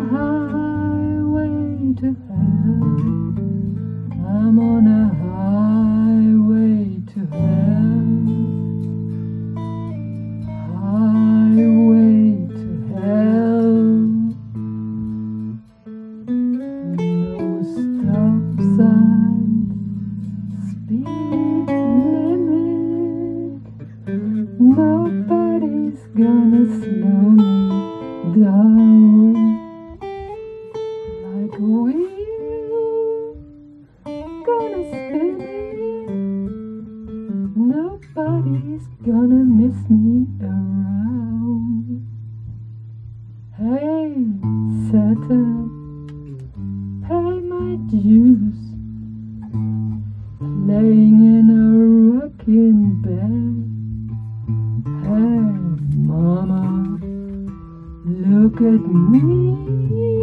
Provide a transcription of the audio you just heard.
highway to hell. I'm on a highway to hell. Highway to hell. No stop speed limit. Nobody's gonna slow Nobody's gonna miss me around. Hey, Satan, pay my dues. Laying in a rocking bed. Hey, mama, look at me.